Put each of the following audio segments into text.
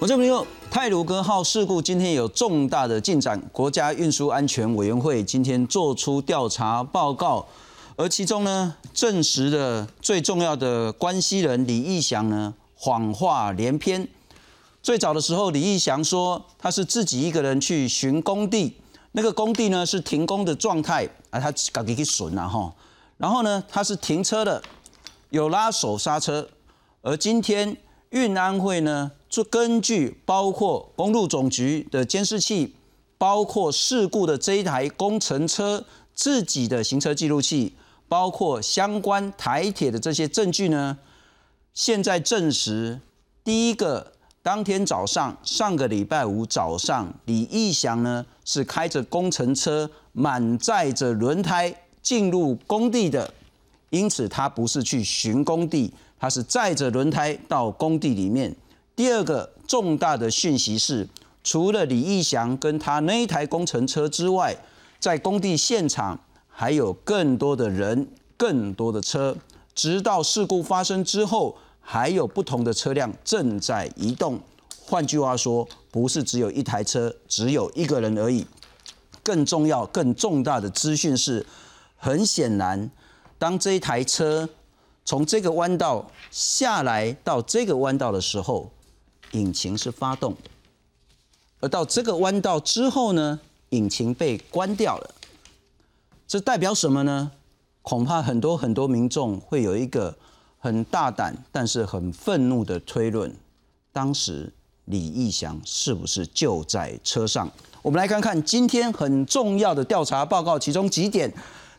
我这朋友，泰鲁格号事故今天有重大的进展，国家运输安全委员会今天做出调查报告，而其中呢，证实的最重要的关系人李义祥呢，谎话连篇。最早的时候，李义祥说他是自己一个人去巡工地，那个工地呢是停工的状态啊，他搞给去损了哈。然后呢，他是停车的，有拉手刹车，而今天运安会呢。就根据包括公路总局的监视器，包括事故的这一台工程车自己的行车记录器，包括相关台铁的这些证据呢，现在证实，第一个当天早上，上个礼拜五早上，李义祥呢是开着工程车满载着轮胎进入工地的，因此他不是去巡工地，他是载着轮胎到工地里面。第二个重大的讯息是，除了李义祥跟他那一台工程车之外，在工地现场还有更多的人、更多的车，直到事故发生之后，还有不同的车辆正在移动。换句话说，不是只有一台车，只有一个人而已。更重要、更重大的资讯是，很显然，当这一台车从这个弯道下来到这个弯道的时候，引擎是发动的，而到这个弯道之后呢，引擎被关掉了。这代表什么呢？恐怕很多很多民众会有一个很大胆但是很愤怒的推论：当时李义祥是不是就在车上？我们来看看今天很重要的调查报告，其中几点。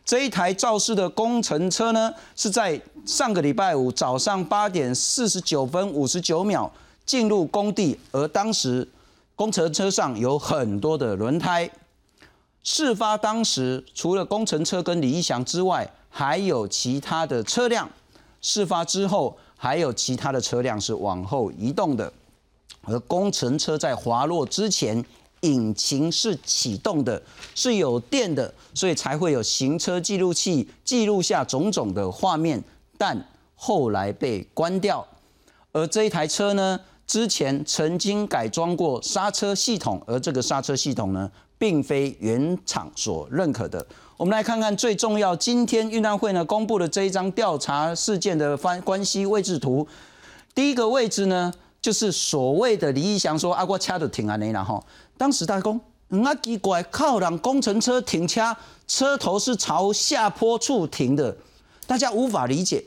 这一台肇事的工程车呢，是在上个礼拜五早上八点四十九分五十九秒。进入工地，而当时工程车上有很多的轮胎。事发当时，除了工程车跟李义祥之外，还有其他的车辆。事发之后，还有其他的车辆是往后移动的。而工程车在滑落之前，引擎是启动的，是有电的，所以才会有行车记录器记录下种种的画面。但后来被关掉。而这一台车呢？之前曾经改装过刹车系统，而这个刹车系统呢，并非原厂所认可的。我们来看看最重要，今天运安会呢公布了这一张调查事件的关关系位置图。第一个位置呢，就是所谓的李义祥说阿国车都停啊那然后，当时大公，那奇怪，靠让工程车停车，车头是朝下坡处停的，大家无法理解。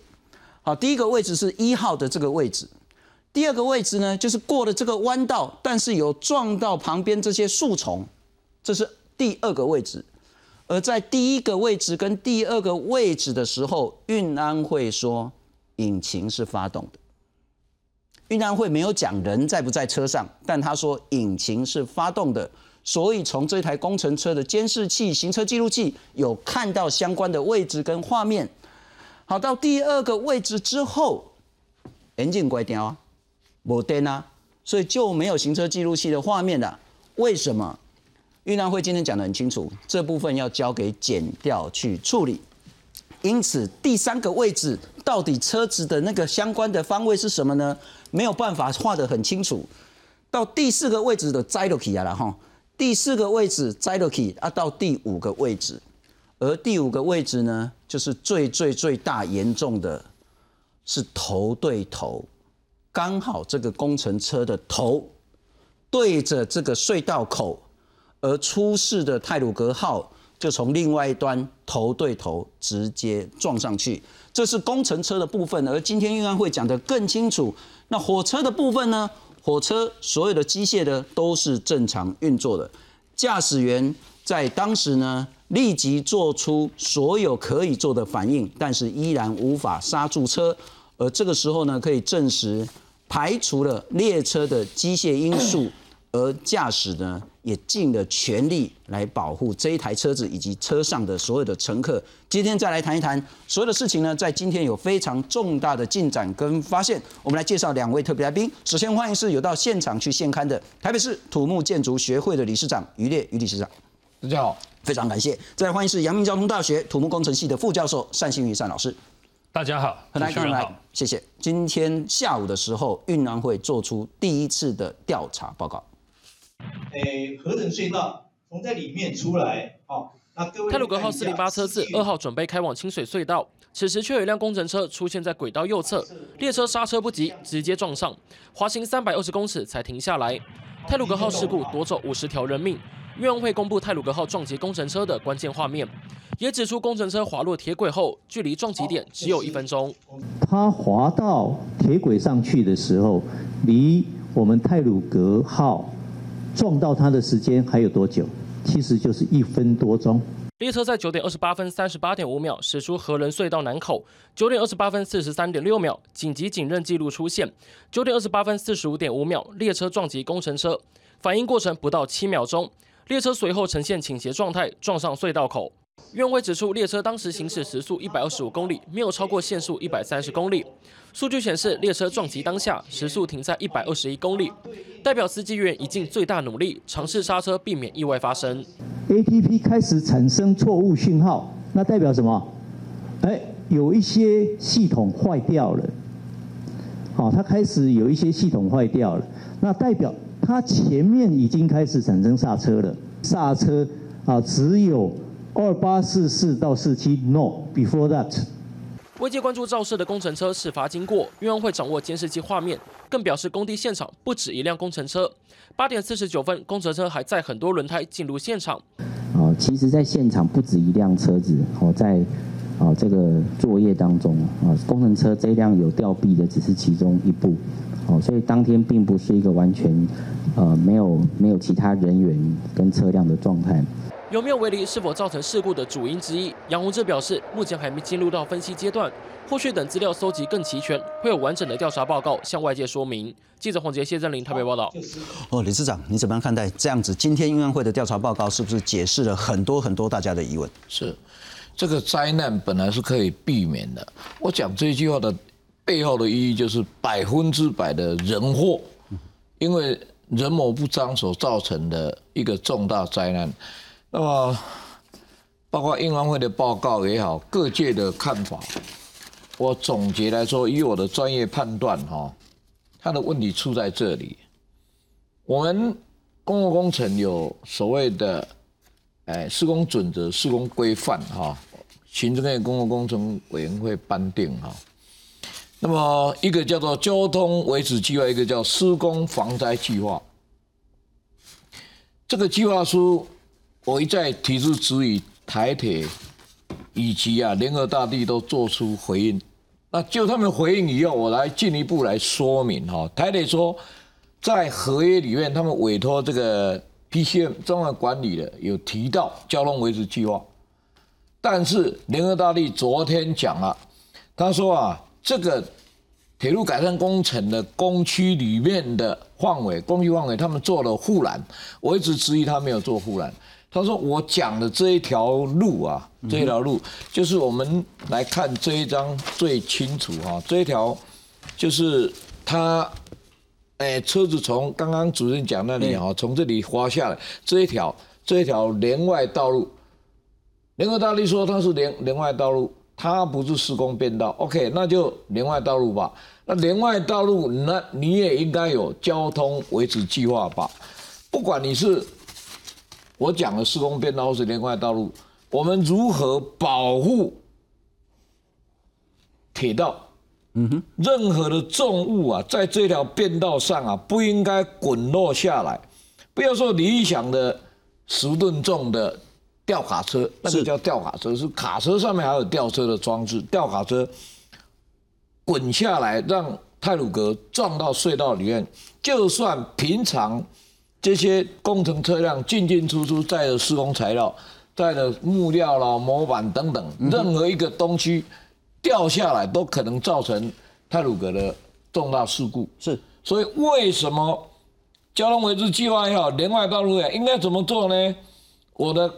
好，第一个位置是一号的这个位置。第二个位置呢，就是过了这个弯道，但是有撞到旁边这些树丛，这是第二个位置。而在第一个位置跟第二个位置的时候，运安会说引擎是发动的。运安会没有讲人在不在车上，但他说引擎是发动的，所以从这台工程车的监视器、行车记录器有看到相关的位置跟画面。好，到第二个位置之后，眼镜关掉啊。没电啊，所以就没有行车记录器的画面了。为什么？运安会今天讲得很清楚，这部分要交给检调去处理。因此，第三个位置到底车子的那个相关的方位是什么呢？没有办法画得很清楚。到第四个位置的摘落去啊了哈，第四个位置摘落去啊，到第五个位置，而第五个位置呢，就是最最最大严重的，是头对头。刚好这个工程车的头对着这个隧道口，而出事的泰鲁格号就从另外一端头对头直接撞上去。这是工程车的部分，而今天应该会讲得更清楚。那火车的部分呢？火车所有的机械的都是正常运作的，驾驶员在当时呢立即做出所有可以做的反应，但是依然无法刹住车。而这个时候呢，可以证实。排除了列车的机械因素，而驾驶呢也尽了全力来保护这一台车子以及车上的所有的乘客。今天再来谈一谈所有的事情呢，在今天有非常重大的进展跟发现。我们来介绍两位特别来宾。首先欢迎是有到现场去现刊的台北市土木建筑学会的理事长于烈于理事长，大家好，非常感谢。再来欢迎是阳明交通大学土木工程系的副教授单新宇单老师。大家好，来，看来，谢谢。今天下午的时候，运安会做出第一次的调查报告。诶，合成隧道从在里面出来，哦，那各位。泰鲁格号四零八车次二号准备开往清水隧道，此时却有一辆工程车出现在轨道右侧，列车刹车不及，直接撞上，滑行三百二十公尺才停下来。泰鲁格号事故夺走五十条人命。运安会公布泰鲁格号撞击工程车的关键画面。也指出，工程车滑落铁轨后，距离撞击点只有一分钟。它滑到铁轨上去的时候，离我们泰鲁格号撞到它的时间还有多久？其实就是一分多钟。列车在九点二十八分三十八点五秒驶出河人隧道南口，九点二十八分四十三点六秒紧急警认记录出现，九点二十八分四十五点五秒列车撞击工程车，反应过程不到七秒钟，列车随后呈现倾斜状态撞上隧道口。院会指出，列车当时行驶时速一百二十五公里，没有超过限速一百三十公里。数据显示，列车撞击当下时速停在一百二十一公里，代表司机员已尽最大努力尝试刹车，避免意外发生。ATP 开始产生错误讯号，那代表什么？哎，有一些系统坏掉了。好，它开始有一些系统坏掉了，那代表它前面已经开始产生刹车了。刹车啊，只有。二八四四到四七，No，before that。外界关注肇事的工程车事发经过，运安会掌握监视器画面，更表示工地现场不止一辆工程车。八点四十九分，工程车还载很多轮胎进入现场。哦，其实在现场不止一辆车子，哦，在哦这个作业当中，啊，工程车这辆有吊臂的只是其中一部，哦，所以当天并不是一个完全，呃，没有没有其他人员跟车辆的状态。有没有违例是否造成事故的主因之一？杨洪志表示，目前还没进入到分析阶段，后续等资料搜集更齐全，会有完整的调查报告向外界说明。记者黄杰、谢振林特别报道。哦，李市长，你怎么样看待这样子？今天运安会的调查报告是不是解释了很多很多大家的疑问？是，这个灾难本来是可以避免的。我讲这句话的背后的意义就是百分之百的人祸，因为人谋不臧所造成的一个重大灾难。那么，包括英安会的报告也好，各界的看法，我总结来说，以我的专业判断，哈，它的问题出在这里。我们公共工程有所谓的，哎，施工准则、施工规范，哈，行政院公共工程委员会颁定，哈。那么，一个叫做交通维持计划，一个叫施工防灾计划。这个计划书。我一再提出质疑，台铁以及啊联合大地都做出回应。那就他们回应以后，我来进一步来说明哈。台铁说，在合约里面，他们委托这个 PCM 中央管理的有提到交通维持计划，但是联合大地昨天讲了，他说啊，这个铁路改善工程的工区里面的范围，工区范围他们做了护栏，我一直质疑他没有做护栏。他说：“我讲的这一条路啊，这一条路就是我们来看这一张最清楚哈。这一条就是他，哎，车子从刚刚主任讲那里哈，从这里滑下来，这一条这一条连外道路，联合大力说它是连连外道路，它不是施工变道。OK，那就连外道路吧。那连外道路，那你也应该有交通维持计划吧？不管你是。”我讲的施工变道或是连贯道路，我们如何保护铁道？嗯哼，任何的重物啊，在这条变道上啊，不应该滚落下来。不要说理想的十吨重的吊卡车，那个叫吊卡车，是卡车上面还有吊车的装置，吊卡车滚下来，让泰鲁格撞到隧道里面，就算平常。这些工程车辆进进出出载的施工材料、载的木料啦、模板等等，任何一个东西掉下来都可能造成泰鲁格的重大事故。是，所以为什么交通维持计划也好，连外道路也应该怎么做呢？我的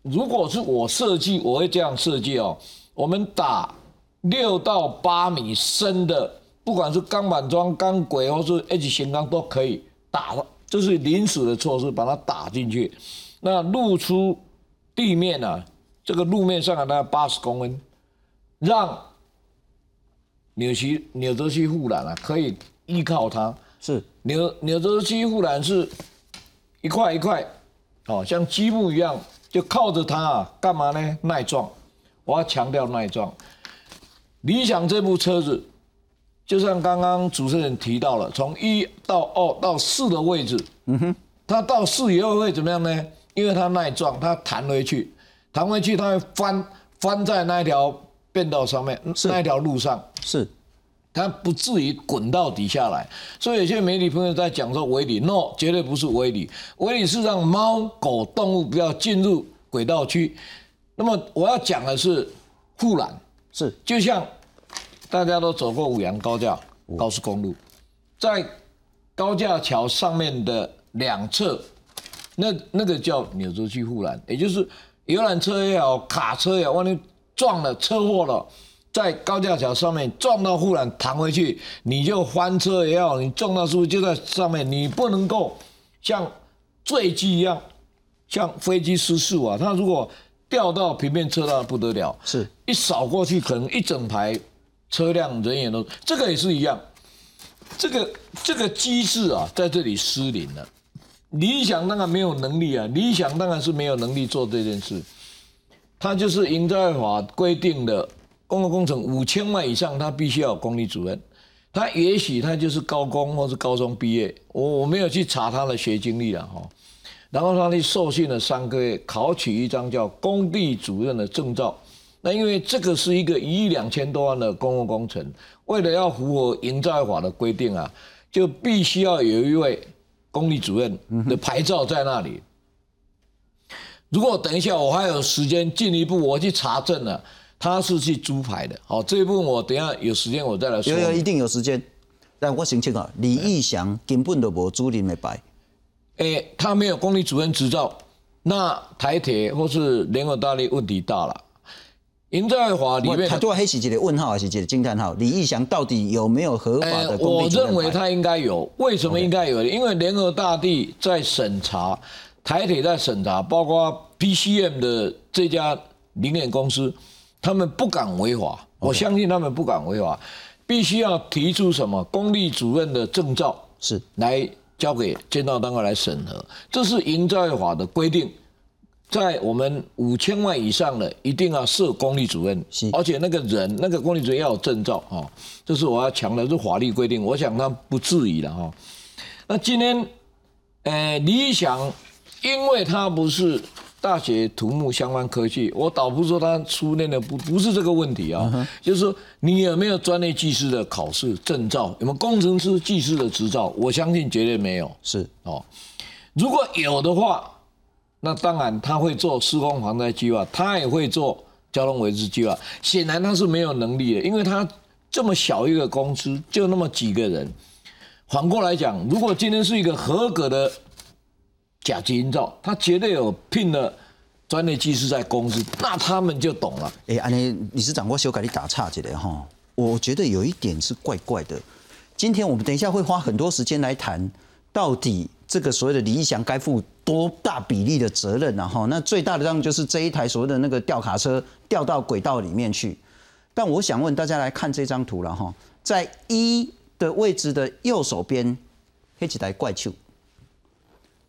如果是我设计，我会这样设计哦。我们打六到八米深的，不管是钢板桩、钢轨或是 H 型钢都可以打了。这是临时的措施，把它打进去，那露出地面呢？这个路面上大概八十公分，让纽西纽泽西护栏啊，可以依靠它。是纽纽泽西护栏是一块一块，哦，像积木一样，就靠着它啊，干嘛呢？耐撞。我要强调耐撞。理想这部车子，就像刚刚主持人提到了，从一到二到四的位置，嗯哼，它到四以后会怎么样呢？因为它耐撞，它弹回去，弹回去它会翻翻在那一条变道上面，那一条路上，是，它不至于滚到底下来。所以有些媒体朋友在讲说围篱，no，绝对不是围篱，围篱是让猫狗动物不要进入轨道区。那么我要讲的是护栏，是就像大家都走过五羊高架高速公路，在高架桥上面的两侧，那那个叫扭轴器护栏，也就是游览车也好，卡车也好，万一撞了车祸了，在高架桥上面撞到护栏弹回去，你就翻车也好，你撞到是不是就在上面？你不能够像坠机一样，像飞机失速啊，它如果掉到平面车道不得了，是。一扫过去，可能一整排车辆人员都，这个也是一样，这个这个机制啊，在这里失灵了。理想当然没有能力啊，理想当然是没有能力做这件事。他就是营造法规定的公共工程五千万以上，他必须要有公立主任。他也许他就是高工或是高中毕业，我我没有去查他的学经历了哈。然后他去受训了三个月，考取一张叫工地主任的证照。那因为这个是一个一亿两千多万的公共工程，为了要符合营造法的规定啊，就必须要有一位公立主任的牌照在那里。如果等一下我还有时间进一步我去查证了，他是去租牌的。好，这一部分我等下有时间我再来说。有有一定有时间，但我澄清啊，李义祥根本都无租赁的牌。哎，他没有公立主任执照，那台铁或是联合大力问题大了。营造法里面，他做黑是一个问号还是一个惊叹号？李义祥到底有没有合法的公我认为他应该有。为什么应该有？因为联合大地在审查，台铁在审查，包括 PCM 的这家零点公司，他们不敢违法。我相信他们不敢违法，必须要提出什么公立主任的证照是来。交给监造单位来审核，这是营造法的规定，在我们五千万以上的一定要设公立主任，而且那个人那个公立主任要有证照哈，这是我要强调，是法律规定，我想他不至于了哈。那今天，呃，理想，因为他不是。大学土木相关科技，我倒不是说他初恋的不不是这个问题啊，就是说你有没有专业技师的考试证照，有没有工程师技师的执照？我相信绝对没有。是哦，如果有的话，那当然他会做施工防灾计划，他也会做交通维持计划。显然他是没有能力的，因为他这么小一个公司，就那么几个人。反过来讲，如果今天是一个合格的。甲级营造，他绝对有聘了专业技师在公司，那他们就懂了。哎，安妮理事长，我修改你打岔起来哈，我觉得有一点是怪怪的。今天我们等一下会花很多时间来谈，到底这个所谓的李义祥该负多大比例的责任呢？哈，那最大的当然就是这一台所谓的那个吊卡车掉到轨道里面去。但我想问大家来看这张图了哈，在一的位置的右手边，黑起台怪丘。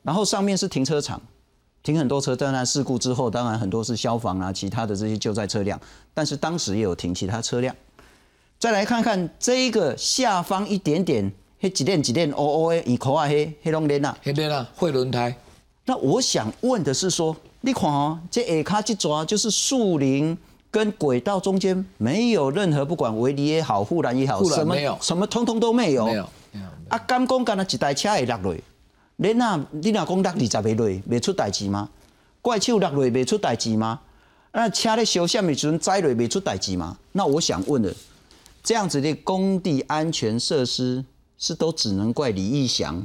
然后上面是停车场，停很多车。当然事故之后，当然很多是消防啊，其他的这些救灾车辆。但是当时也有停其他车辆。再来看看这一个下方一点点黑几链几链哦哦的，以口啊黑黑龙链啊，黑链啊，会轮胎。那我想问的是说，你看哦，这下卡这抓就是树林跟轨道中间没有任何不管围篱也好，护栏也好，什么什么通通都没有。没有。啊，敢讲干那一台车会落落？你那，你那讲落二十个落，未出代志吗？怪兽落落未出代志吗？那车咧烧什么时阵栽落未出代志吗？那我想问的，这样子的工地安全设施是都只能怪李义祥，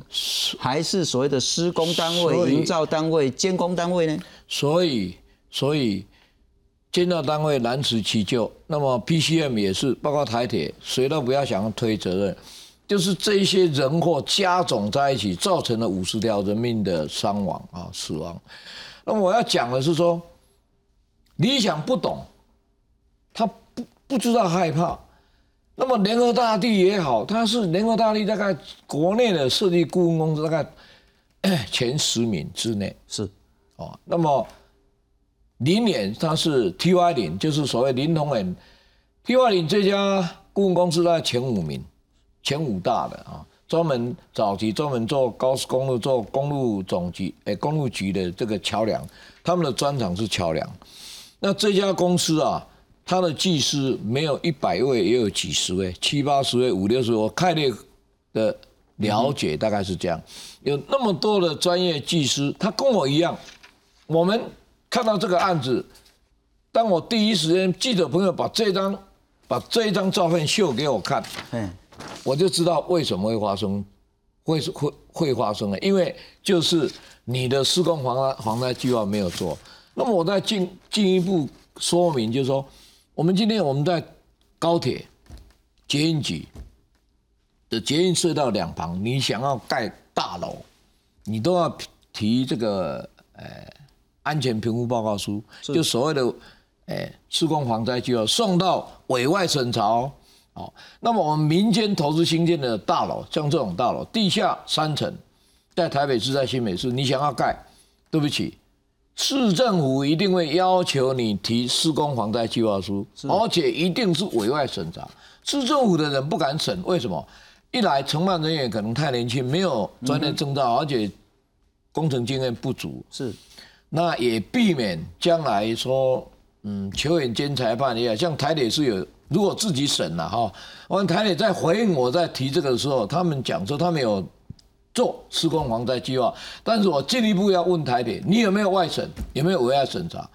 还是所谓的施工单位、营造单位、监工单位呢？所以，所以建造单位难辞其咎。那么 PCM 也是，包括台铁，谁都不要想要推责任。就是这些人祸加总在一起，造成了五十条人命的伤亡啊，死亡。那我要讲的是说，理想不懂，他不不知道害怕。那么联合大地也好，它是联合大地大概国内的设计顾问公司大概 前十名之内是哦。那么林远它是 T Y 林，就是所谓林同远 T Y 林这家顾问公司在前五名，前五大的啊，专门早期专门做高速公路做公路总局哎公路局的这个桥梁，他们的专长是桥梁。那这家公司啊。他的技师没有一百位，也有几十位，七八十位，五六十位。我概略的了解大概是这样，有那么多的专业技师，他跟我一样。我们看到这个案子，当我第一时间记者朋友把这张把这一张照片秀给我看，嗯，我就知道为什么会发生，会会会发生了，因为就是你的施工防灾防灾计划没有做。那么我再进进一步说明，就是说。我们今天我们在高铁捷运局的捷运隧道两旁，你想要盖大楼，你都要提这个呃安全评估报告书，就所谓的呃施工防灾计划送到委外审查哦。好，那么我们民间投资新建的大楼，像这种大楼，地下三层，在台北市在新北市，你想要盖，对不起。市政府一定会要求你提施工防灾计划书，而且一定是委外审查。市政府的人不敢审，为什么？一来承办人员可能太年轻，没有专业证照，而且工程经验不足。是，那也避免将来说，嗯，球员兼裁判也像台铁是有，如果自己审了哈，完台铁在回应我在提这个的时候，他们讲说他们有。做施工防灾计划，但是我进一步要问台铁，你有没有外审，有没有委外审查？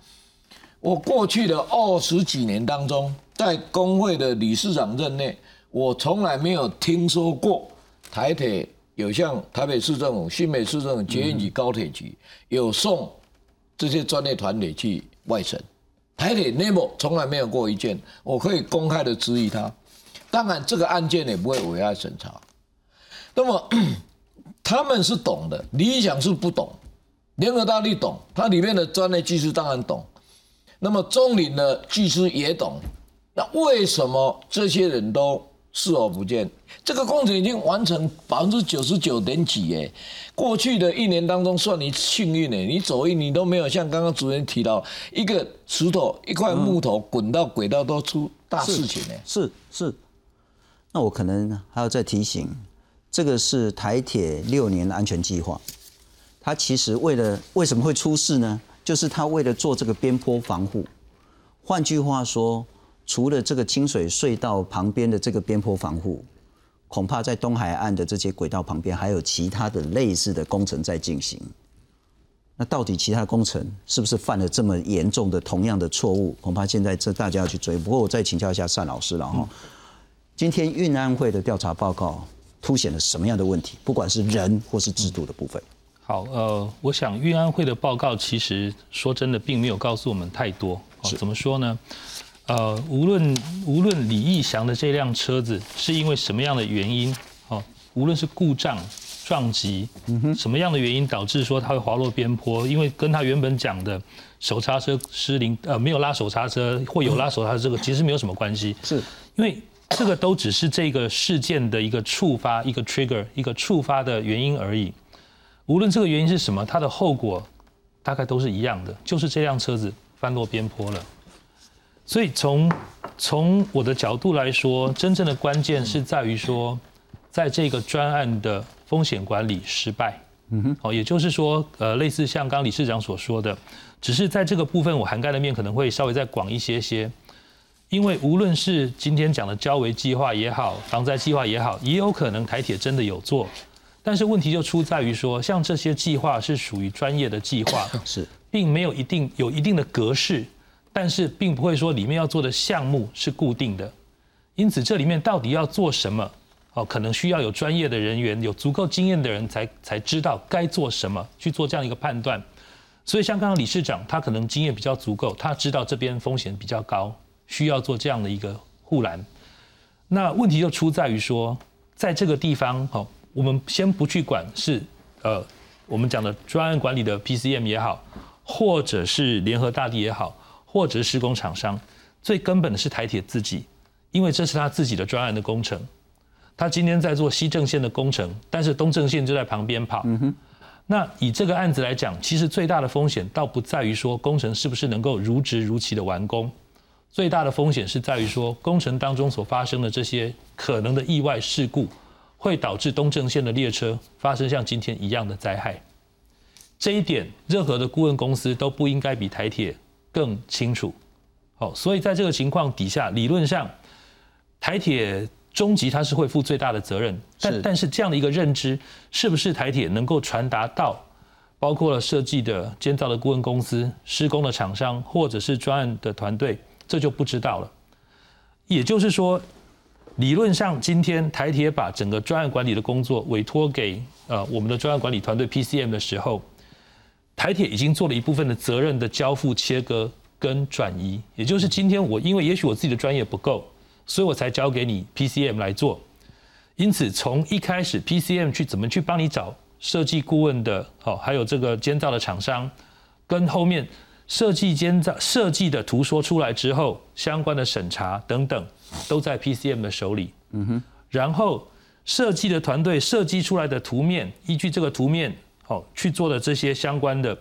我过去的二十几年当中，在工会的理事长任内，我从来没有听说过台铁有向台北市政府、新北市政府、捷运局、高铁局有送这些专业团队去外审。台铁内部从来没有过一件，我可以公开的质疑他。当然，这个案件也不会委外审查。那么。他们是懂的，理想是不懂，联合大地懂，它里面的专业技师当然懂，那么中领的技师也懂，那为什么这些人都视而不见？这个工程已经完成百分之九十九点几耶，过去的一年当中算你幸运哎，你走运你都没有像刚刚主任提到一个石头一块木头滚到轨道都出大事情哎，是是，那我可能还要再提醒。这个是台铁六年的安全计划，它其实为了为什么会出事呢？就是它为了做这个边坡防护。换句话说，除了这个清水隧道旁边的这个边坡防护，恐怕在东海岸的这些轨道旁边还有其他的类似的工程在进行。那到底其他工程是不是犯了这么严重的同样的错误？恐怕现在这大家要去追。不过我再请教一下单老师了哈，今天运安会的调查报告。凸显了什么样的问题？不管是人或是制度的部分。好，呃，我想运安会的报告其实说真的并没有告诉我们太多。是怎么说呢？呃，无论无论李义祥的这辆车子是因为什么样的原因，哦，无论是故障、撞击，什么样的原因导致说它会滑落边坡？因为跟他原本讲的手刹车失灵，呃，没有拉手刹车或有拉手刹车这个其实没有什么关系。是因为。这个都只是这个事件的一个触发、一个 trigger、一个触发的原因而已。无论这个原因是什么，它的后果大概都是一样的，就是这辆车子翻落边坡了。所以从从我的角度来说，真正的关键是在于说，在这个专案的风险管理失败。嗯哼，哦，也就是说，呃，类似像刚理事长所说的，只是在这个部分，我涵盖的面可能会稍微再广一些些。因为无论是今天讲的交维计划也好，防灾计划也好，也有可能台铁真的有做，但是问题就出在于说，像这些计划是属于专业的计划，是，并没有一定有一定的格式，但是并不会说里面要做的项目是固定的，因此这里面到底要做什么，哦，可能需要有专业的人员，有足够经验的人才才知道该做什么去做这样一个判断，所以像刚刚理事长，他可能经验比较足够，他知道这边风险比较高。需要做这样的一个护栏，那问题就出在于说，在这个地方，好，我们先不去管是呃，我们讲的专案管理的 PCM 也好，或者是联合大地也好，或者是施工厂商，最根本的是台铁自己，因为这是他自己的专案的工程。他今天在做西正线的工程，但是东正线就在旁边跑。那以这个案子来讲，其实最大的风险倒不在于说工程是不是能够如职如期的完工，最大的风险是在于说工程当中所发生的这些可能的意外事故，会导致东正线的列车发生像今天一样的灾害。这一点，任何的顾问公司都不应该比台铁更清楚。好，所以在这个情况底下，理论上台铁终极它是会负最大的责任。但但是这样的一个认知，是不是台铁能够传达到，包括了设计的、建造的顾问公司、施工的厂商，或者是专案的团队，这就不知道了。也就是说，理论上今天台铁把整个专案管理的工作委托给呃我们的专案管理团队 PCM 的时候。台铁已经做了一部分的责任的交付、切割跟转移，也就是今天我因为也许我自己的专业不够，所以我才交给你 PCM 来做。因此，从一开始 PCM 去怎么去帮你找设计顾问的，好，还有这个监造的厂商，跟后面设计监造设计的图说出来之后，相关的审查等等，都在 PCM 的手里。嗯哼。然后设计的团队设计出来的图面，依据这个图面。哦，去做的这些相关的，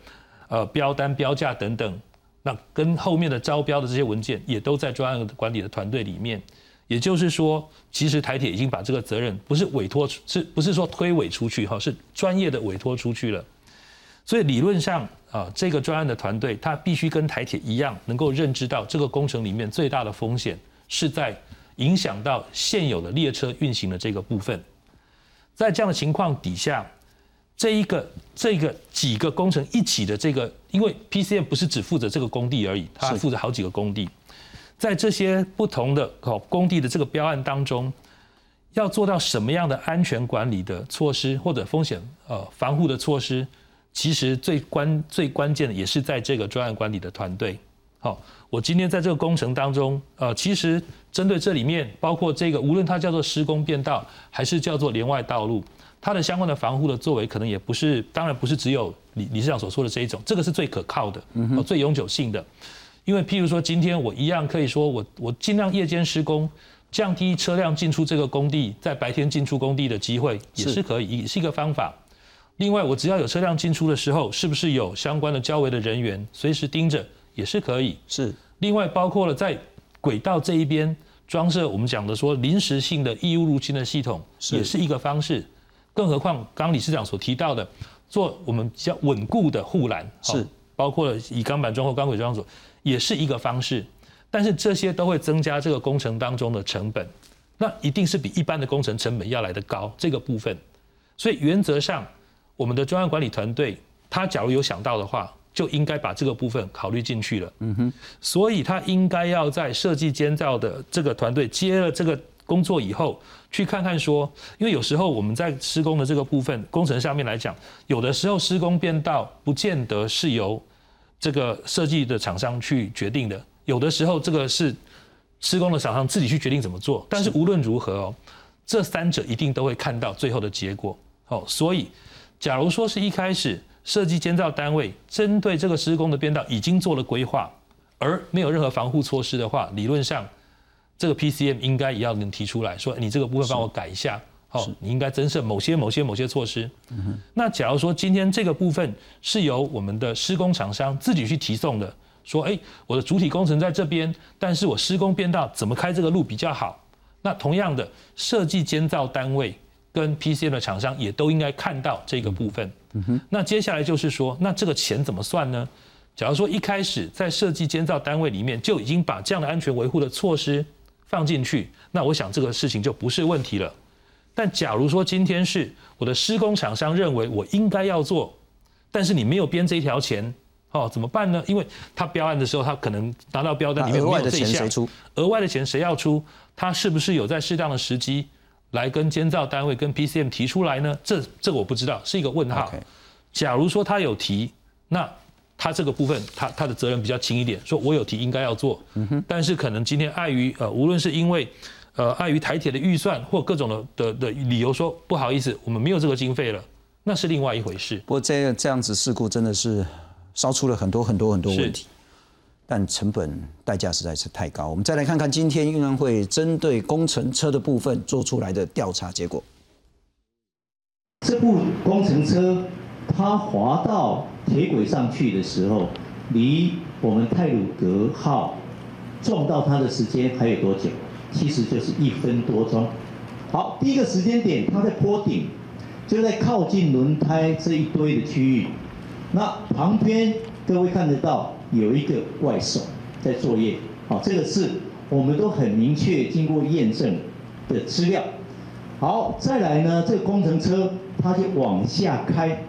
呃，标单、标价等等，那跟后面的招标的这些文件也都在专案管理的团队里面。也就是说，其实台铁已经把这个责任不是委托，是不是说推诿出去？哈，是专业的委托出去了。所以理论上啊，这个专案的团队他必须跟台铁一样，能够认知到这个工程里面最大的风险是在影响到现有的列车运行的这个部分。在这样的情况底下。这一个这个几个工程一起的这个，因为 PCM 不是只负责这个工地而已，它负责好几个工地，在这些不同的哦工地的这个标案当中，要做到什么样的安全管理的措施或者风险呃防护的措施，其实最关最关键的也是在这个专案管理的团队。好，我今天在这个工程当中，呃，其实针对这里面包括这个，无论它叫做施工变道，还是叫做连外道路。它的相关的防护的作为，可能也不是，当然不是只有李理事长所说的这一种，这个是最可靠的，最永久性的。因为譬如说，今天我一样可以说，我我尽量夜间施工，降低车辆进出这个工地，在白天进出工地的机会，也是可以，也是一个方法。另外，我只要有车辆进出的时候，是不是有相关的交维的人员随时盯着，也是可以。是。另外，包括了在轨道这一边装设我们讲的说临时性的异物入侵的系统，也是一个方式。更何况，刚理事长所提到的，做我们比较稳固的护栏，是包括了以钢板装或钢轨装所，也是一个方式。但是这些都会增加这个工程当中的成本，那一定是比一般的工程成本要来的高这个部分。所以原则上，我们的专案管理团队，他假如有想到的话，就应该把这个部分考虑进去了。嗯哼，所以他应该要在设计监造的这个团队接了这个。工作以后去看看说，因为有时候我们在施工的这个部分工程上面来讲，有的时候施工变道不见得是由这个设计的厂商去决定的，有的时候这个是施工的厂商自己去决定怎么做。但是无论如何哦，这三者一定都会看到最后的结果。哦，所以假如说是一开始设计建造单位针对这个施工的变道已经做了规划，而没有任何防护措施的话，理论上。这个 PCM 应该也要能提出来说，你这个部分帮我改一下，好，你应该增设某些某些某些措施。那假如说今天这个部分是由我们的施工厂商自己去提送的，说，哎，我的主体工程在这边，但是我施工变道怎么开这个路比较好？那同样的，设计监造单位跟 PCM 的厂商也都应该看到这个部分。那接下来就是说，那这个钱怎么算呢？假如说一开始在设计监造单位里面就已经把这样的安全维护的措施。放进去，那我想这个事情就不是问题了。但假如说今天是我的施工厂商认为我应该要做，但是你没有编这一条钱，哦，怎么办呢？因为他标案的时候，他可能拿到标单里面没有这一项，额外的钱谁要出？他是不是有在适当的时机来跟监造单位、跟 PCM 提出来呢？这这个我不知道，是一个问号。假如说他有提，那。他这个部分，他他的责任比较轻一点，说我有提应该要做，但是可能今天碍于呃，无论是因为呃碍于台铁的预算或各种的的的理由，说不好意思，我们没有这个经费了，那是另外一回事。不过这这样子事故真的是烧出了很多很多很多问题。但成本代价实在是太高。我们再来看看今天运安会针对工程车的部分做出来的调查结果。这部工程车它滑到铁轨上去的时候，离我们泰鲁格号撞到它的时间还有多久？其实就是一分多钟。好，第一个时间点，它在坡顶，就在靠近轮胎这一堆的区域。那旁边各位看得到有一个外手在作业，好，这个是我们都很明确经过验证的资料。好，再来呢，这个工程车它就往下开，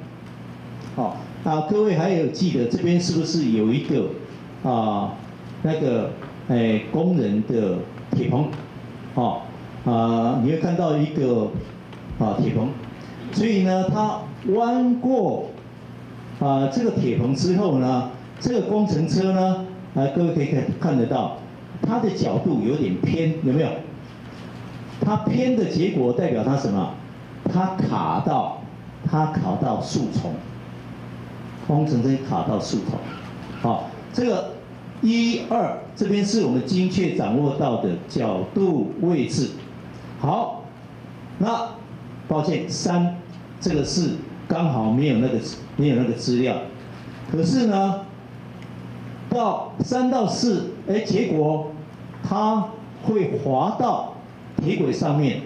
好，啊，各位还有记得这边是不是有一个啊那个诶工人的铁棚，好，啊你会看到一个啊铁棚，所以呢它弯过。啊，这个铁棚之后呢，这个工程车呢，啊，各位可以看看得到，它的角度有点偏，有没有？它偏的结果代表它什么？它卡到，它卡到树丛，工程车卡到树丛。好，这个一二这边是我们精确掌握到的角度位置。好，那抱歉，三这个是。刚好没有那个没有那个资料，可是呢，到三到四，哎，结果它会滑到铁轨上面。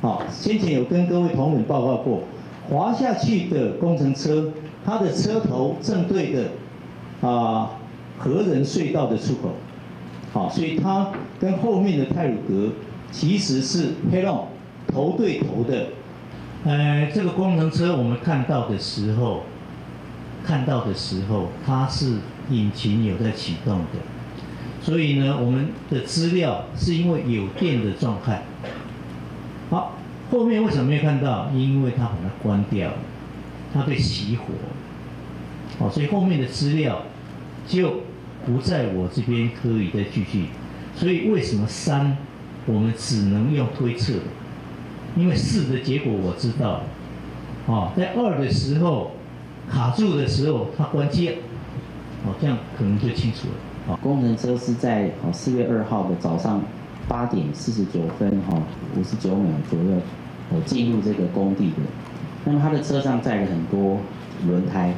好，先前有跟各位同仁报告过，滑下去的工程车，它的车头正对的啊和仁隧道的出口。好，所以它跟后面的泰鲁格其实是黑龙头对头的。呃，这个工程车我们看到的时候，看到的时候，它是引擎有在启动的，所以呢，我们的资料是因为有电的状态。好，后面为什么没有看到？因为它把它关掉了，它被熄火。好，所以后面的资料就不在我这边可以再继续。所以为什么三，我们只能用推测？因为四的结果我知道，哦，在二的时候卡住的时候它关机，哦，这样可能就清楚了。好，工程车是在哦四月二号的早上八点四十九分哈五十九秒左右进入这个工地的。那么它的车上载了很多轮胎，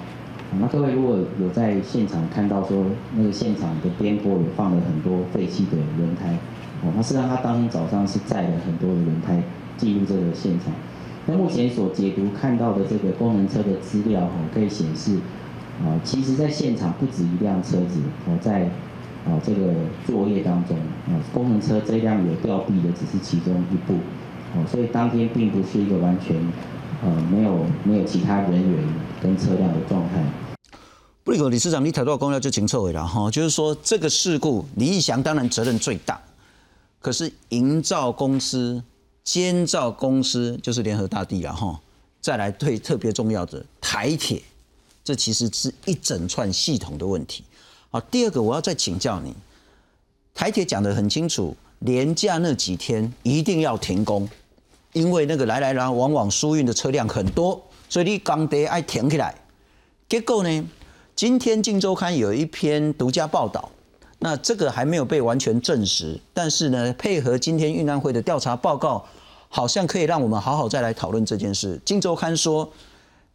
那各位如果有在现场看到说那个现场的边坡有放了很多废弃的轮胎，哦，那实际上他当天早上是载了很多的轮胎。进入这个现场，那目前所解读看到的这个工程车的资料哈，可以显示，啊，其实在现场不止一辆车子哦，在啊这个作业当中啊，工程车这辆有吊臂的只是其中一部，哦，所以当天并不是一个完全呃没有没有其他人员跟车辆的状态。布里格理事长，你提到公要就请撤回了哈，就是说这个事故李义祥当然责任最大，可是营造公司。监造公司就是联合大地了哈，再来对特别重要的台铁，这其实是一整串系统的问题。好，第二个我要再请教你，台铁讲得很清楚，连假那几天一定要停工，因为那个来来来往往输运的车辆很多，所以你刚得爱停起来。结果呢，今天《镜周刊》有一篇独家报道。那这个还没有被完全证实，但是呢，配合今天运安会的调查报告，好像可以让我们好好再来讨论这件事。金周刊说，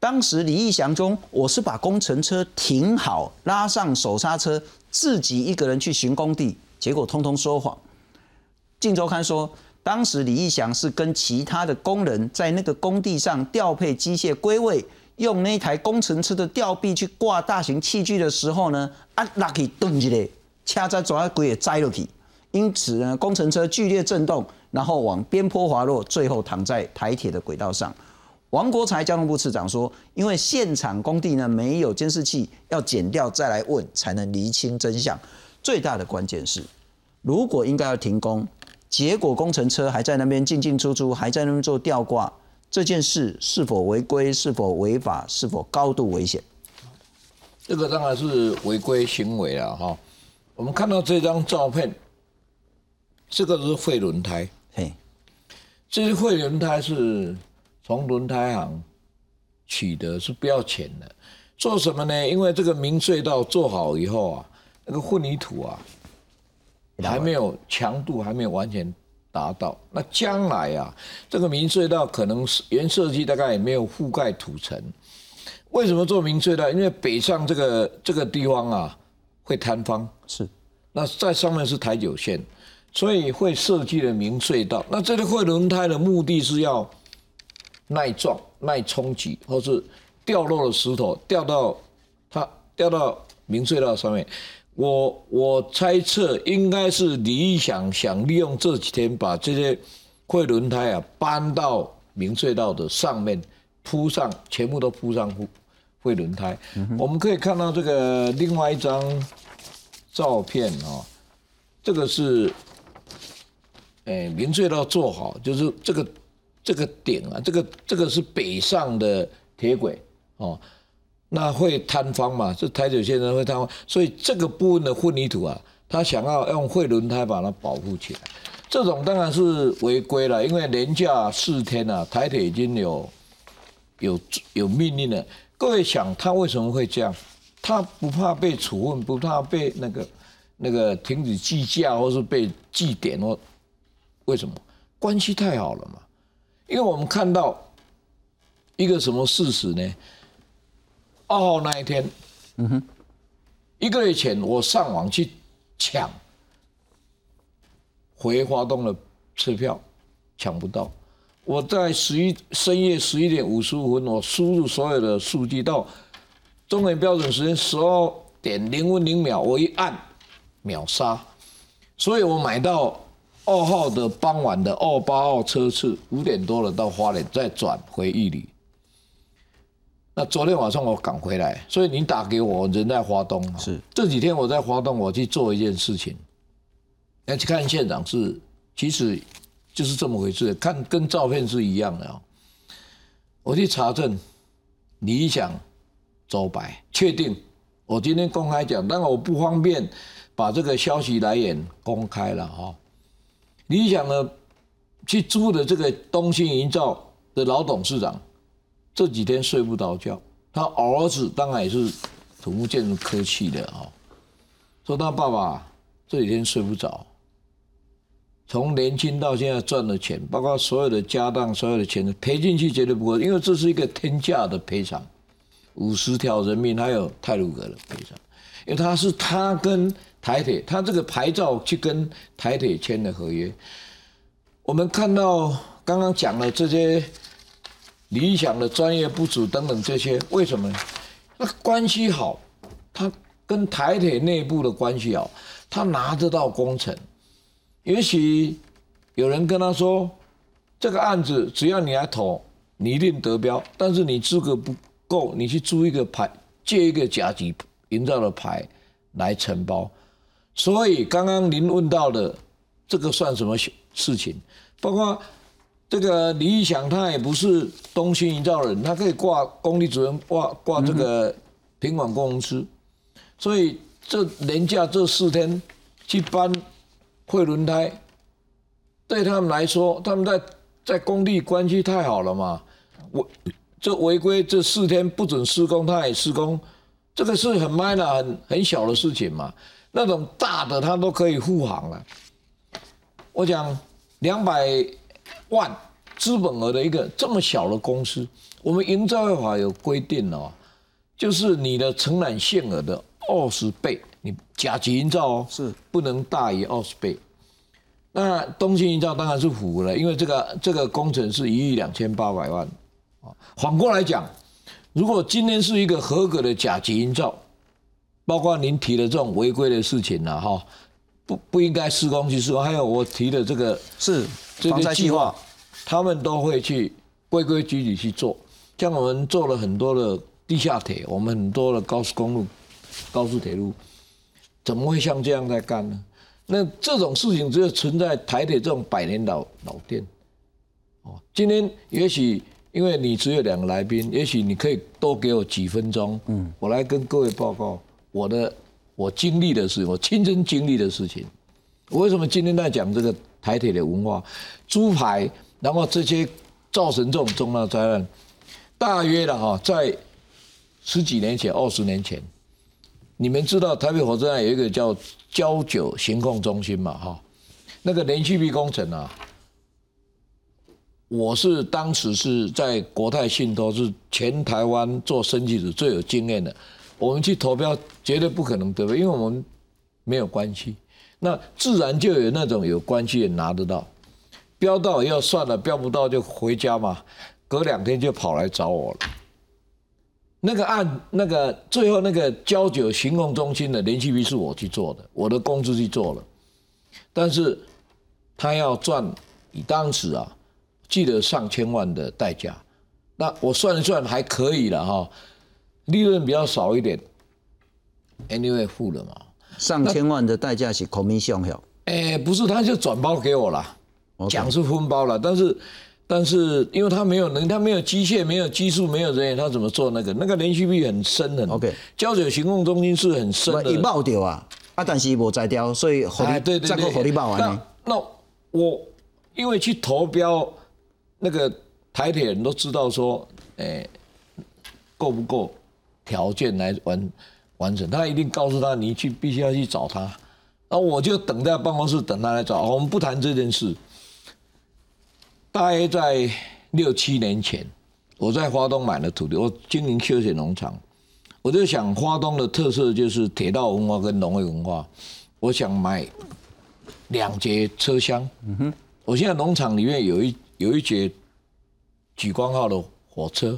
当时李义祥中，我是把工程车停好，拉上手刹车，自己一个人去巡工地，结果通通说谎。金周刊说，当时李义祥是跟其他的工人在那个工地上调配机械归位，用那台工程车的吊臂去挂大型器具的时候呢，啊，lucky 蹲起来。掐在左轨也栽了去，因此呢，工程车剧烈震动，然后往边坡滑落，最后躺在台铁的轨道上。王国才交通部次长说，因为现场工地呢没有监视器，要剪掉再来问，才能厘清真相。最大的关键是，如果应该要停工，结果工程车还在那边进进出出，还在那边做吊挂，这件事是否违规？是否违法？是否高度危险？这个当然是违规行为了，哈。我们看到这张照片，这个是废轮胎。嘿，这些废轮胎是从轮胎行取得，是不要钱的。做什么呢？因为这个明隧道做好以后啊，那个混凝土啊，还没有强度，还没有完全达到。那将来啊，这个明隧道可能是原设计大概也没有覆盖土层。为什么做明隧道？因为北上这个这个地方啊会坍方，是。那在上面是台九线，所以会设计了明隧道。那这个会轮胎的目的是要耐撞、耐冲击，或是掉落的石头掉到它掉到明隧道上面。我我猜测应该是理想想利用这几天把这些会轮胎啊搬到明隧道的上面铺上，全部都铺上会轮胎。我们可以看到这个另外一张。照片啊，这个是，哎，明隧道做好，就是这个这个顶啊，这个这个是北上的铁轨哦，那会坍方嘛？这台九线会坍方，所以这个部分的混凝土啊，他想要用会轮胎把它保护起来，这种当然是违规了，因为连假四天啊，台铁已经有有有命令了。各位想，他为什么会这样？他不怕被处分，不怕被那个那个停止计价，或是被记点或为什么？关系太好了嘛。因为我们看到一个什么事实呢？二号那一天，嗯哼，一个月前我上网去抢回华东的车票，抢不到。我在十一深夜十一点五十五分，我输入所有的数据到。中原标准时间十二点零分零秒，我一按秒杀，所以我买到二号的傍晚的二八号车次，五点多了到花莲，再转回玉里。那昨天晚上我赶回来，所以你打给我，人在华东。是这几天我在华东，我去做一件事情，要去看现场是，其实就是这么回事，看跟照片是一样的啊。我去查证，理想。周白确定，我今天公开讲，但我不方便把这个消息来源公开了哈。理想呢，去租的这个东兴营造的老董事长，这几天睡不着觉。他儿子当然也是土木建筑科系的啊，说他爸爸这几天睡不着，从年轻到现在赚的钱，包括所有的家当、所有的钱赔进去绝对不够，因为这是一个天价的赔偿。五十条人命，还有泰鲁格的赔偿，因为他是他跟台铁，他这个牌照去跟台铁签的合约。我们看到刚刚讲了这些理想的专业不足等等这些，为什么？那关系好，他跟台铁内部的关系好，他拿得到工程。也许有人跟他说，这个案子只要你来投，你一定得标，但是你资格不。够你去租一个牌，借一个甲级营造的牌来承包，所以刚刚您问到的这个算什么事情？包括这个李义祥，他也不是东兴营造人，他可以挂工地主任，挂挂这个平管公司，所以这年假这四天去搬会轮胎，对他们来说，他们在在工地关系太好了嘛，我。这违规这四天不准施工，他也施工，这个是很 minor 很很小的事情嘛。那种大的他都可以护航了。我讲两百万资本额的一个这么小的公司，我们营造法有规定哦，就是你的承揽限额的二十倍，你甲级营造哦是不能大于二十倍。那东兴营造当然是符了，因为这个这个工程是一亿两千八百万啊。反过来讲，如果今天是一个合格的甲级营造，包括您提的这种违规的事情呢，哈，不不应该施工去施工，还有我提的这个是防灾计划，他们都会去规规矩矩去做。像我们做了很多的地下铁，我们很多的高速公路、高速铁路，怎么会像这样在干呢？那这种事情只有存在台铁这种百年老老店。哦，今天也许。因为你只有两个来宾，也许你可以多给我几分钟，嗯，我来跟各位报告我的我经历的事，我亲身经历的事情。我为什么今天在讲这个台铁的文化、猪排，然后这些造成这种重大灾难？大约的哈，在十几年前、二十年前，你们知道台北火车站有一个叫交九行控中心嘛？哈，那个连续壁工程啊，我是当时是在国泰信托是全台湾做升级组最有经验的，我们去投标绝对不可能得标，因为我们没有关系，那自然就有那种有关系也拿得到，标到要算了，标不到就回家嘛，隔两天就跑来找我了。那个案，那个最后那个交九行控中心的联系币是我去做的，我的工资去做了，但是他要赚，你当时啊，记得上千万的代价，那我算一算还可以了哈，利润比较少一点，anyway 付了嘛，上千万的代价是 commission 哟，哎，不是，他就转包给我了，讲是分包了，但是。但是因为他没有能，他没有机械，没有技术，没有人员，他怎么做那个？那个连续壁很深很。OK。胶水行控中心是很深的。一爆掉啊！啊，但是无摘掉，所以火力再够火力爆完呢。那我因为去投标，那个台铁人都知道说，哎，够不够条件来完完成？他一定告诉他，你去必须要去找他。那我就等在办公室等他来找。我们不谈这件事。大约在六七年前，我在华东买了土地，我经营休闲农场，我就想华东的特色就是铁道文化跟农业文化，我想买两节车厢。嗯哼，我现在农场里面有一有一节莒光号的火车，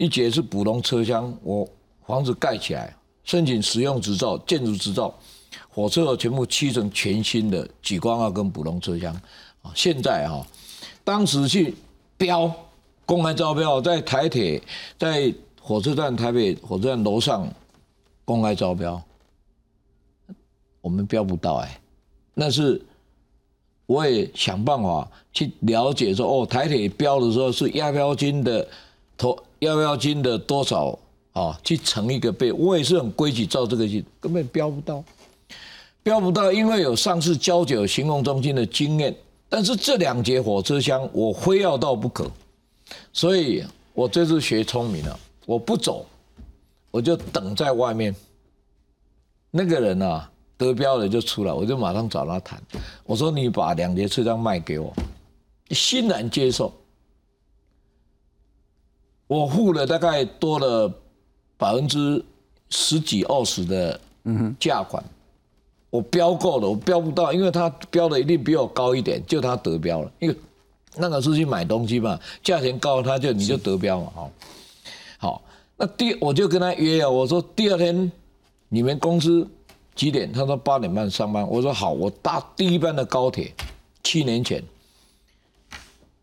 一节是普通车厢，我房子盖起来，申请使用执照、建筑执照，火车全部漆成全新的莒光号跟普通车厢。啊，现在啊。当时去标公开招标，在台铁在火车站台北火车站楼上公开招标，我们标不到哎，那是我也想办法去了解说哦，台铁标的时候是押标金的投押标金的多少啊？去乘一个倍，我也是很规矩照这个去，根本标不到，标不到，因为有上次交九行动中心的经验。但是这两节火车厢我非要到不可，所以我这次学聪明了，我不走，我就等在外面。那个人啊，得标了就出来，我就马上找他谈。我说你把两节车厢卖给我，欣然接受。我付了大概多了百分之十几二十的价款。我标够了，我标不到，因为他标的一定比我高一点，就他得标了。因为那个是去买东西嘛，价钱高他就你就得标嘛，好。好，那第我就跟他约啊，我说第二天你们公司几点？他说八点半上班。我说好，我搭第一班的高铁，七年前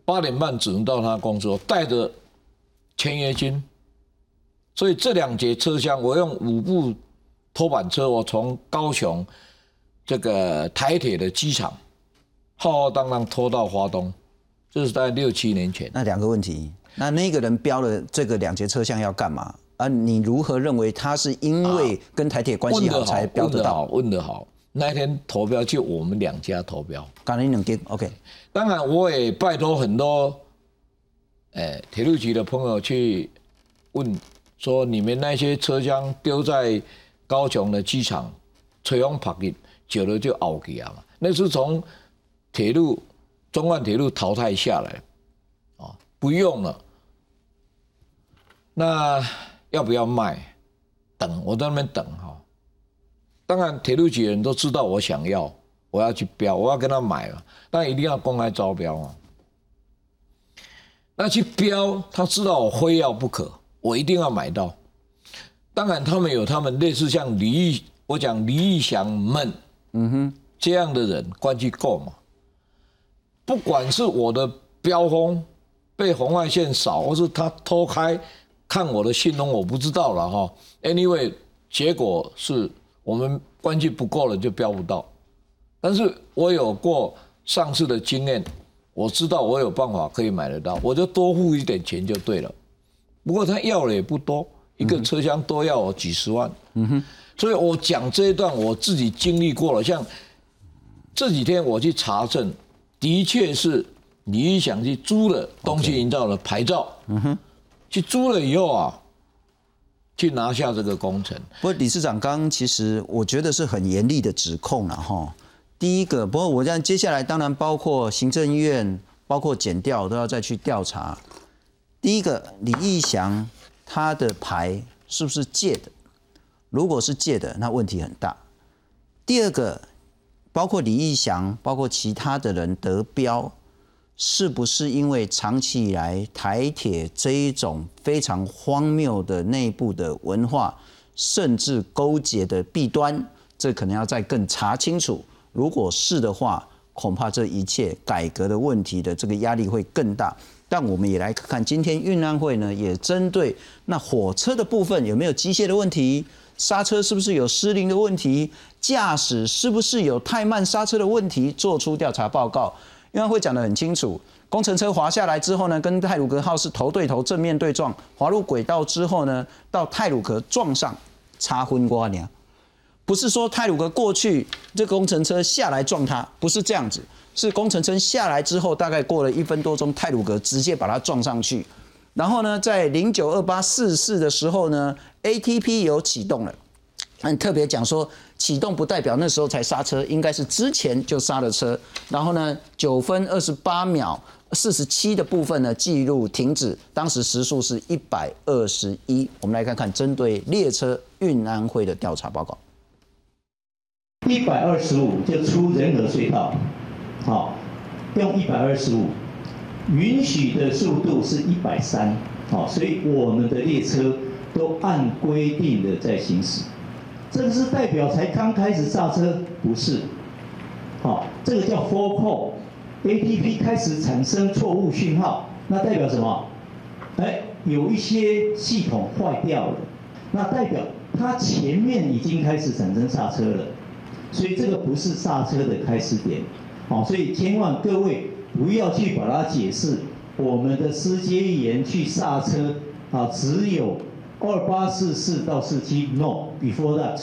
八点半只能到他公司，我带着签约金。所以这两节车厢我用五部拖板车，我从高雄。这个台铁的机场，浩浩荡荡拖到华东，这是在六七年前。那两个问题，那那个人标了这个两节车厢要干嘛？啊，你如何认为他是因为跟台铁关系好才标得到？问得好，那天投标就我们两家投标，刚才两间 OK。当然我也拜托很多，诶，铁路局的朋友去问说，你们那些车厢丢在高雄的机场，吹风拍给。久了就凹起啊嘛，那是从铁路中万铁路淘汰下来，啊，不用了。那要不要卖？等我在那边等哈。当然，铁路局的人都知道我想要，我要去标，我要跟他买了，但一定要公开招标啊。那去标，他知道我非要不可，我一定要买到。当然，他们有他们类似像李义，我讲李义祥们。嗯哼，这样的人关系够吗？不管是我的标风被红外线扫，或是他偷开看我的信用，我不知道了哈。Anyway，结果是我们关系不够了，就标不到。但是我有过上市的经验，我知道我有办法可以买得到，我就多付一点钱就对了。不过他要的也不多，一个车厢多要我几十万。嗯哼。所以我讲这一段，我自己经历过了。像这几天我去查证，的确是你想去租了东西营造的牌照，嗯哼，去租了以后啊，去拿下这个工程。不过理事长刚其实我觉得是很严厉的指控了哈。第一个，不过我这样接下来当然包括行政院、包括检调都要再去调查。第一个，李义祥他的牌是不是借的？如果是借的，那问题很大。第二个，包括李义祥，包括其他的人得标，是不是因为长期以来台铁这一种非常荒谬的内部的文化，甚至勾结的弊端？这可能要再更查清楚。如果是的话，恐怕这一切改革的问题的这个压力会更大。但我们也来看今天运安会呢，也针对那火车的部分有没有机械的问题，刹车是不是有失灵的问题，驾驶是不是有太慢刹车的问题，做出调查报告。运安会讲得很清楚，工程车滑下来之后呢，跟泰鲁格号是头对头正面对撞，滑入轨道之后呢，到泰鲁格撞上，擦昏瓜娘。不是说泰鲁格过去这工程车下来撞它，不是这样子，是工程车下来之后，大概过了一分多钟，泰鲁格直接把它撞上去。然后呢，在零九二八四四的时候呢，ATP 有启动了，但特别讲说启动不代表那时候才刹车，应该是之前就刹了车。然后呢，九分二十八秒四十七的部分呢记录停止，当时时速是一百二十一。我们来看看针对列车运安会的调查报告。一百二十五就出仁和隧道，好，用一百二十五，允许的速度是一百三，好，所以我们的列车都按规定的在行驶。这个是代表才刚开始刹车，不是，好，这个叫 “full call”，APP 开始产生错误讯号，那代表什么？哎，有一些系统坏掉了，那代表它前面已经开始产生刹车了。所以这个不是刹车的开始点，好，所以千万各位不要去把它解释。我们的司机员去刹车啊，只有二八四四到四七，no，before that，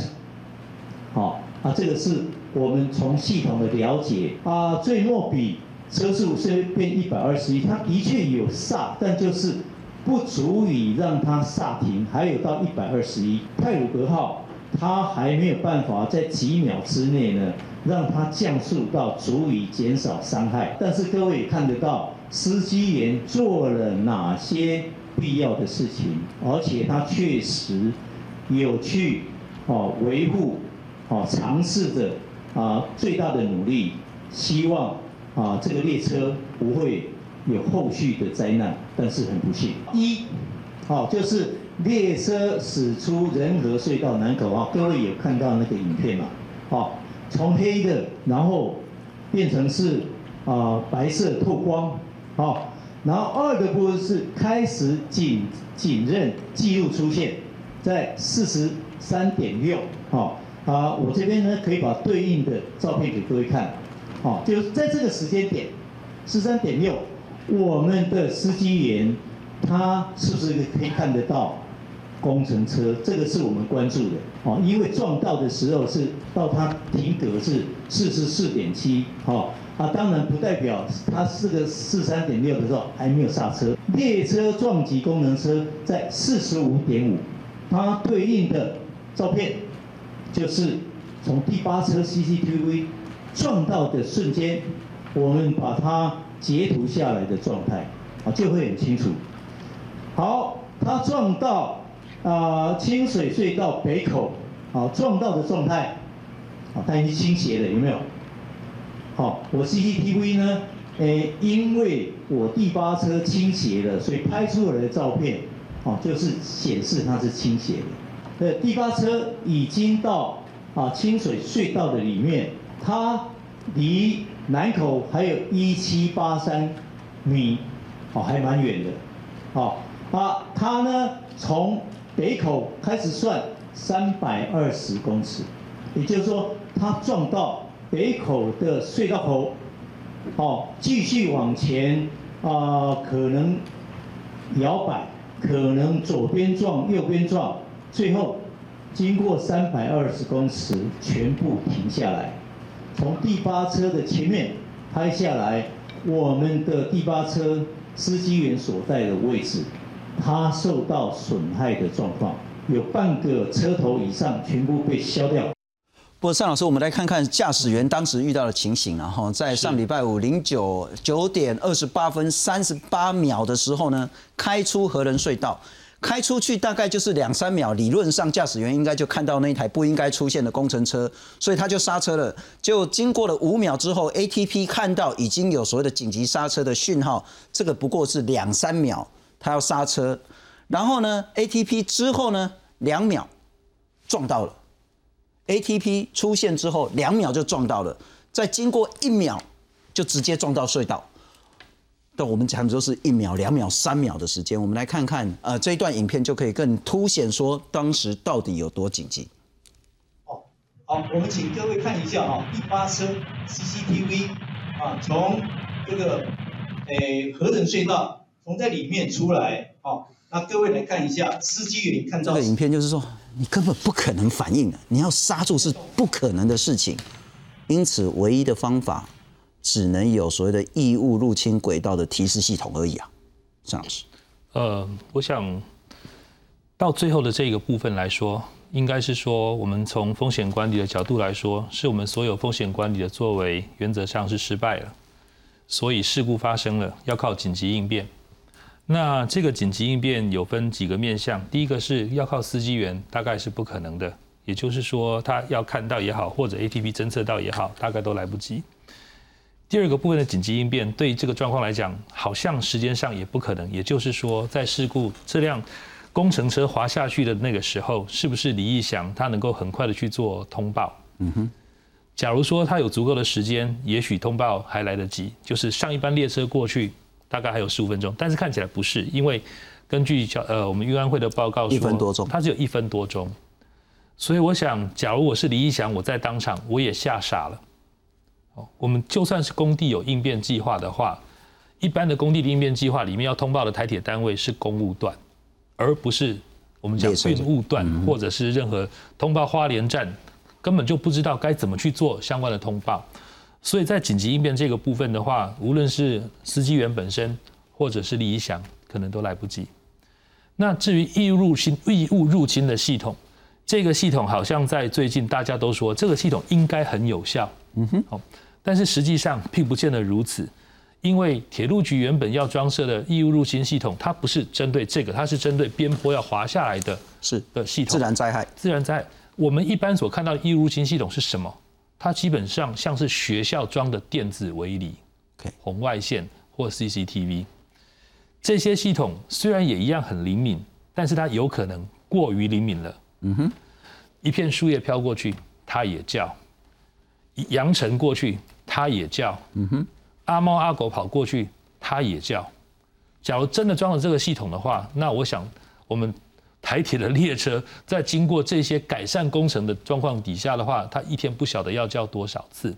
好，啊，这个是我们从系统的了解啊，最末比车速是变一百二十一，它的确有刹，但就是不足以让它刹停，还有到一百二十一，泰鲁格号。它还没有办法在几秒之内呢，让它降速到足以减少伤害。但是各位也看得到，司机员做了哪些必要的事情，而且他确实有去哦维护，哦尝试着啊最大的努力，希望啊这个列车不会有后续的灾难。但是很不幸，一，好就是。列车驶出仁和隧道南口啊，各位有看到那个影片嘛？好，从黑的，然后变成是啊白色透光，好，然后二的部分是开始紧紧刃记录出现在四十三点六，好啊，我这边呢可以把对应的照片给各位看，好，就是在这个时间点，十三点六，我们的司机员他是不是可以看得到？工程车，这个是我们关注的哦，因为撞到的时候是到它停格是四十四点七，好啊，当然不代表它是个四三点六的时候还没有刹车。列车撞击工程车在四十五点五，它对应的照片就是从第八车 CCTV 撞到的瞬间，我们把它截图下来的状态，啊就会很清楚。好，它撞到。啊，清水隧道北口，好撞到的状态，好，它已经倾斜了，有没有？好，我 CCTV 呢，诶，因为我第八车倾斜了，所以拍出来的照片，哦，就是显示它是倾斜的。呃，第八车已经到啊清水隧道的里面，它离南口还有一七八三米，好，还蛮远的。好，啊，它呢从北口开始算三百二十公尺，也就是说，它撞到北口的隧道口，哦，继续往前啊，可能摇摆，可能左边撞，右边撞，最后经过三百二十公尺，全部停下来。从第八车的前面拍下来，我们的第八车司机员所在的位置。它受到损害的状况，有半个车头以上全部被削掉。不过，尚老师，我们来看看驾驶员当时遇到的情形然后在上礼拜五零九九点二十八分三十八秒的时候呢，开出河人隧道，开出去大概就是两三秒，理论上驾驶员应该就看到那一台不应该出现的工程车，所以他就刹车了。就经过了五秒之后，ATP 看到已经有所谓的紧急刹车的讯号，这个不过是两三秒，他要刹车，然后呢，ATP 之后呢，两秒撞到了。ATP 出现之后，两秒就撞到了，再经过一秒，就直接撞到隧道。但我们讲的都是一秒、两秒、三秒的时间。我们来看看，呃，这一段影片就可以更凸显说当时到底有多紧急。哦，好，我们请各位看一下哈，第八车 CCTV 啊，从这个诶河等隧道从在里面出来，好，那各位来看一下，司机员看到这个影片，就是说。你根本不可能反应的，你要刹住是不可能的事情，因此唯一的方法只能有所谓的异物入侵轨道的提示系统而已啊，张老师。呃，我想到最后的这个部分来说，应该是说我们从风险管理的角度来说，是我们所有风险管理的作为原则上是失败了，所以事故发生了，要靠紧急应变。那这个紧急应变有分几个面向，第一个是要靠司机员，大概是不可能的，也就是说他要看到也好，或者 ATP 侦测到也好，大概都来不及。第二个部分的紧急应变，对这个状况来讲，好像时间上也不可能，也就是说在事故这辆工程车滑下去的那个时候，是不是李义祥他能够很快的去做通报？嗯哼。假如说他有足够的时间，也许通报还来得及，就是上一班列车过去。大概还有十五分钟，但是看起来不是，因为根据小呃我们运安会的报告说，一分多钟，它只有一分多钟。所以我想，假如我是李义祥，我在当场我也吓傻了。哦，我们就算是工地有应变计划的话，一般的工地的应变计划里面要通报的台铁单位是公务段，而不是我们讲运务段，或者是任何通报花莲站，根本就不知道该怎么去做相关的通报。所以在紧急应变这个部分的话，无论是司机员本身，或者是理想，可能都来不及。那至于异物入侵、异物入侵的系统，这个系统好像在最近大家都说这个系统应该很有效，嗯哼，好，但是实际上并不见得如此，因为铁路局原本要装设的异物入侵系统，它不是针对这个，它是针对边坡要滑下来的，是的系统，自然灾害，自然灾害。我们一般所看到的异物入侵系统是什么？它基本上像是学校装的电子围篱、红外线或 CCTV 这些系统，虽然也一样很灵敏，但是它有可能过于灵敏了。嗯哼，一片树叶飘过去，它也叫；扬尘过去，它也叫。嗯哼，阿猫阿狗跑过去，它也叫。假如真的装了这个系统的话，那我想我们。台铁的列车在经过这些改善工程的状况底下的话，它一天不晓得要叫多少次，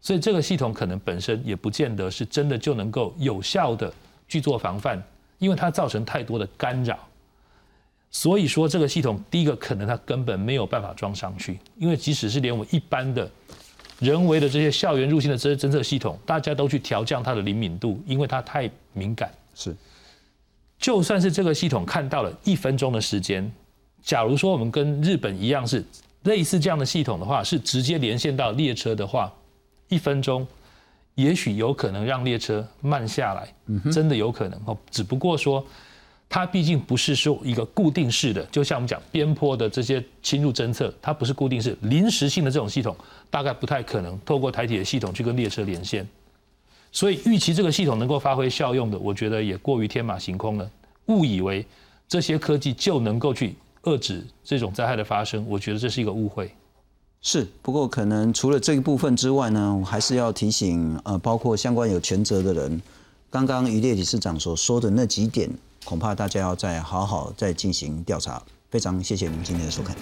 所以这个系统可能本身也不见得是真的就能够有效的去做防范，因为它造成太多的干扰。所以说这个系统第一个可能它根本没有办法装上去，因为即使是连我们一般的人为的这些校园入侵的这些侦测系统，大家都去调降它的灵敏度，因为它太敏感。是。就算是这个系统看到了一分钟的时间，假如说我们跟日本一样是类似这样的系统的话，是直接连线到列车的话，一分钟也许有可能让列车慢下来，真的有可能哦。只不过说它毕竟不是说一个固定式的，就像我们讲边坡的这些侵入侦测，它不是固定式、临时性的这种系统，大概不太可能透过台铁的系统去跟列车连线。所以预期这个系统能够发挥效用的，我觉得也过于天马行空了。误以为这些科技就能够去遏制这种灾害的发生，我觉得这是一个误会。是，不过可能除了这一部分之外呢，我还是要提醒呃，包括相关有权责的人，刚刚余烈理事长所说的那几点，恐怕大家要再好好再进行调查。非常谢谢您今天的收看。